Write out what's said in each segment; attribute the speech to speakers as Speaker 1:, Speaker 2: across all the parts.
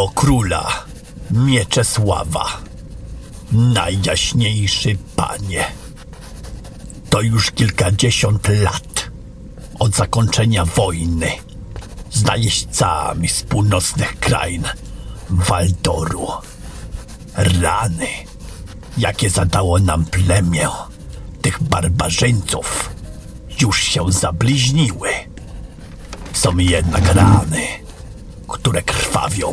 Speaker 1: Do króla Mieczesława, najjaśniejszy panie. To już kilkadziesiąt lat od zakończenia wojny z najeźdźcami z północnych krain Waldoru. Rany, jakie zadało nam plemię tych barbarzyńców, już się zabliźniły. Są jednak rany, które krwawią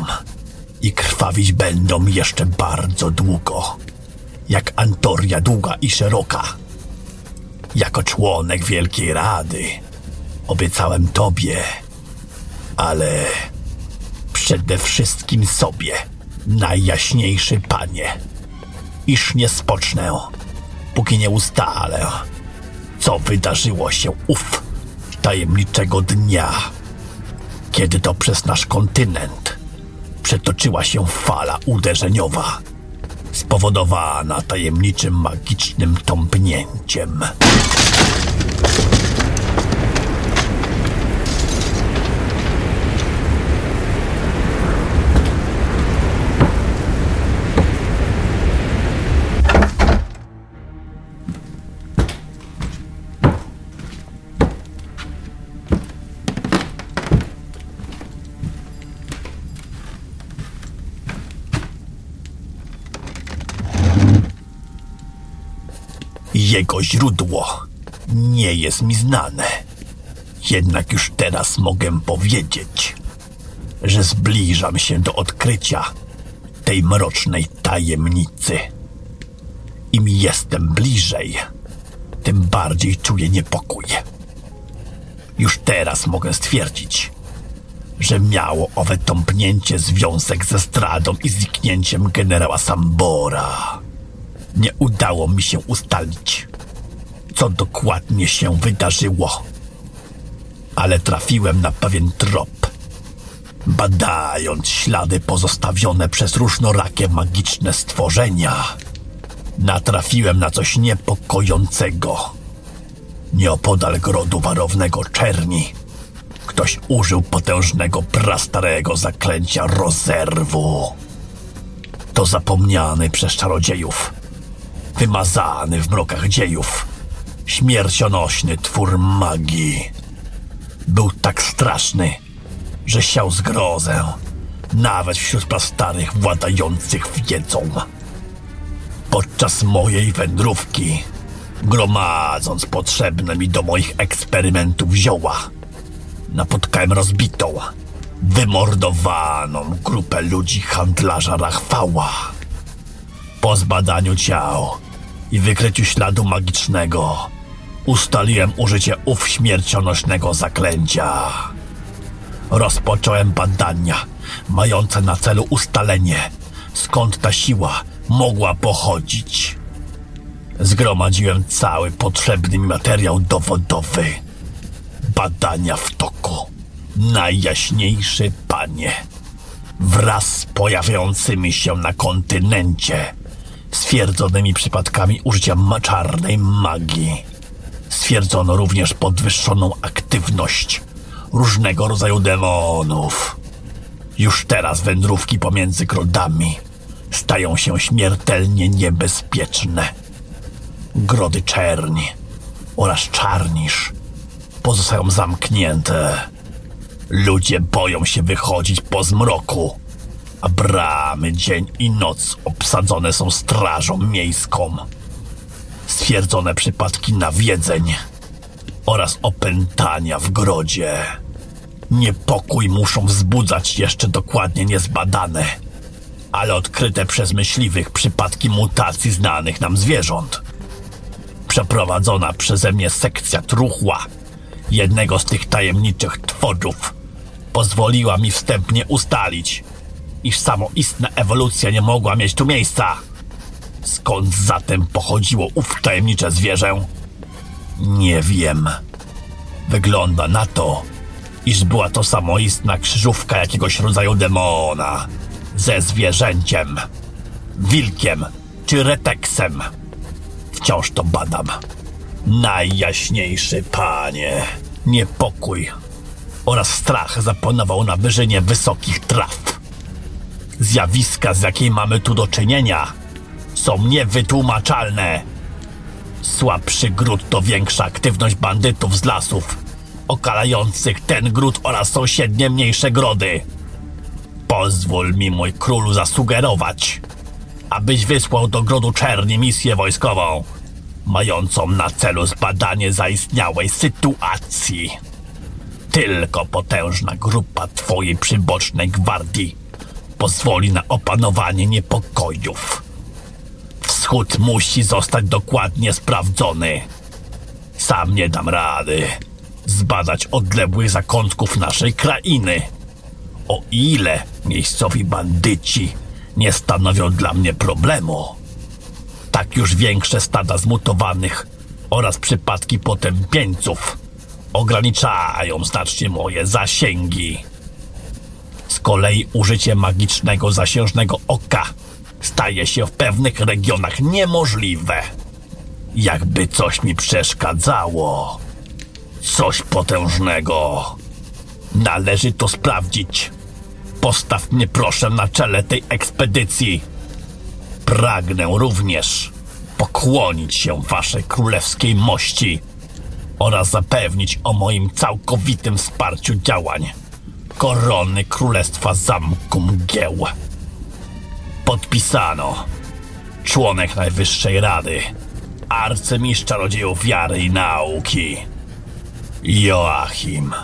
Speaker 1: i krwawić będą jeszcze bardzo długo, jak Antoria długa i szeroka. Jako członek Wielkiej Rady obiecałem tobie, ale przede wszystkim sobie, najjaśniejszy panie, iż nie spocznę, póki nie ustalę, co wydarzyło się ów tajemniczego dnia, kiedy to przez nasz kontynent przetoczyła się fala uderzeniowa, spowodowana tajemniczym magicznym tąpnięciem. Jego źródło nie jest mi znane. Jednak już teraz mogę powiedzieć, że zbliżam się do odkrycia tej mrocznej tajemnicy. Im jestem bliżej, tym bardziej czuję niepokój. Już teraz mogę stwierdzić, że miało owe tąpnięcie związek ze zdradą i zniknięciem generała Sambora. Nie udało mi się ustalić, co dokładnie się wydarzyło. Ale trafiłem na pewien trop. Badając ślady pozostawione przez różnorakie magiczne stworzenia, natrafiłem na coś niepokojącego. Nieopodal grodu warownego czerni ktoś użył potężnego prastarego zaklęcia rozerwu. To zapomniany przez czarodziejów wymazany w mrokach dziejów, śmiercionośny twór magii. Był tak straszny, że siał zgrozę, nawet wśród prastarych władających wiedzą. Podczas mojej wędrówki, gromadząc potrzebne mi do moich eksperymentów zioła, napotkałem rozbitą, wymordowaną grupę ludzi handlarza Rachwała. Po zbadaniu ciał i wykryciu śladu magicznego ustaliłem użycie ów śmiercionośnego zaklęcia. Rozpocząłem badania mające na celu ustalenie, skąd ta siła mogła pochodzić. Zgromadziłem cały potrzebny mi materiał dowodowy. Badania w toku. Najjaśniejszy panie. Wraz z pojawiającymi się na kontynencie stwierdzonymi przypadkami użycia czarnej magii. Stwierdzono również podwyższoną aktywność różnego rodzaju demonów. Już teraz wędrówki pomiędzy grodami stają się śmiertelnie niebezpieczne. Grody czerni oraz czarnisz pozostają zamknięte. Ludzie boją się wychodzić po zmroku a bramy dzień i noc obsadzone są strażą miejską. Stwierdzone przypadki nawiedzeń oraz opętania w grodzie. Niepokój muszą wzbudzać jeszcze dokładnie niezbadane, ale odkryte przez myśliwych przypadki mutacji znanych nam zwierząt. Przeprowadzona przeze mnie sekcja truchła jednego z tych tajemniczych tworów pozwoliła mi wstępnie ustalić, iż samoistna ewolucja nie mogła mieć tu miejsca. Skąd zatem pochodziło ów tajemnicze zwierzę? Nie wiem. Wygląda na to, iż była to samoistna krzyżówka jakiegoś rodzaju demona. Ze zwierzęciem. Wilkiem czy reteksem. Wciąż to badam. Najjaśniejszy panie. Niepokój oraz strach zapanował na wyżynie wysokich traw. Zjawiska, z jakiej mamy tu do czynienia, są niewytłumaczalne. Słabszy gród to większa aktywność bandytów z lasów, okalających ten gród oraz sąsiednie mniejsze grody. Pozwól mi, mój królu, zasugerować, abyś wysłał do grodu Czerni misję wojskową, mającą na celu zbadanie zaistniałej sytuacji. Tylko potężna grupa twojej przybocznej gwardii pozwoli na opanowanie niepokojów. Wschód musi zostać dokładnie sprawdzony. Sam nie dam rady zbadać odległych zakątków naszej krainy. O ile miejscowi bandyci nie stanowią dla mnie problemu, tak już większe stada zmutowanych oraz przypadki potępieńców ograniczają znacznie moje zasięgi. Z kolei użycie magicznego zasiężnego oka staje się w pewnych regionach niemożliwe. Jakby coś mi przeszkadzało. Coś potężnego. Należy to sprawdzić. Postaw mnie proszę na czele tej ekspedycji. Pragnę również pokłonić się waszej królewskiej mości oraz zapewnić o moim całkowitym wsparciu działań korony Królestwa Zamku Mgieł. Podpisano. Członek Najwyższej Rady. Arcymistrz czarodziejów wiary i nauki. Joachim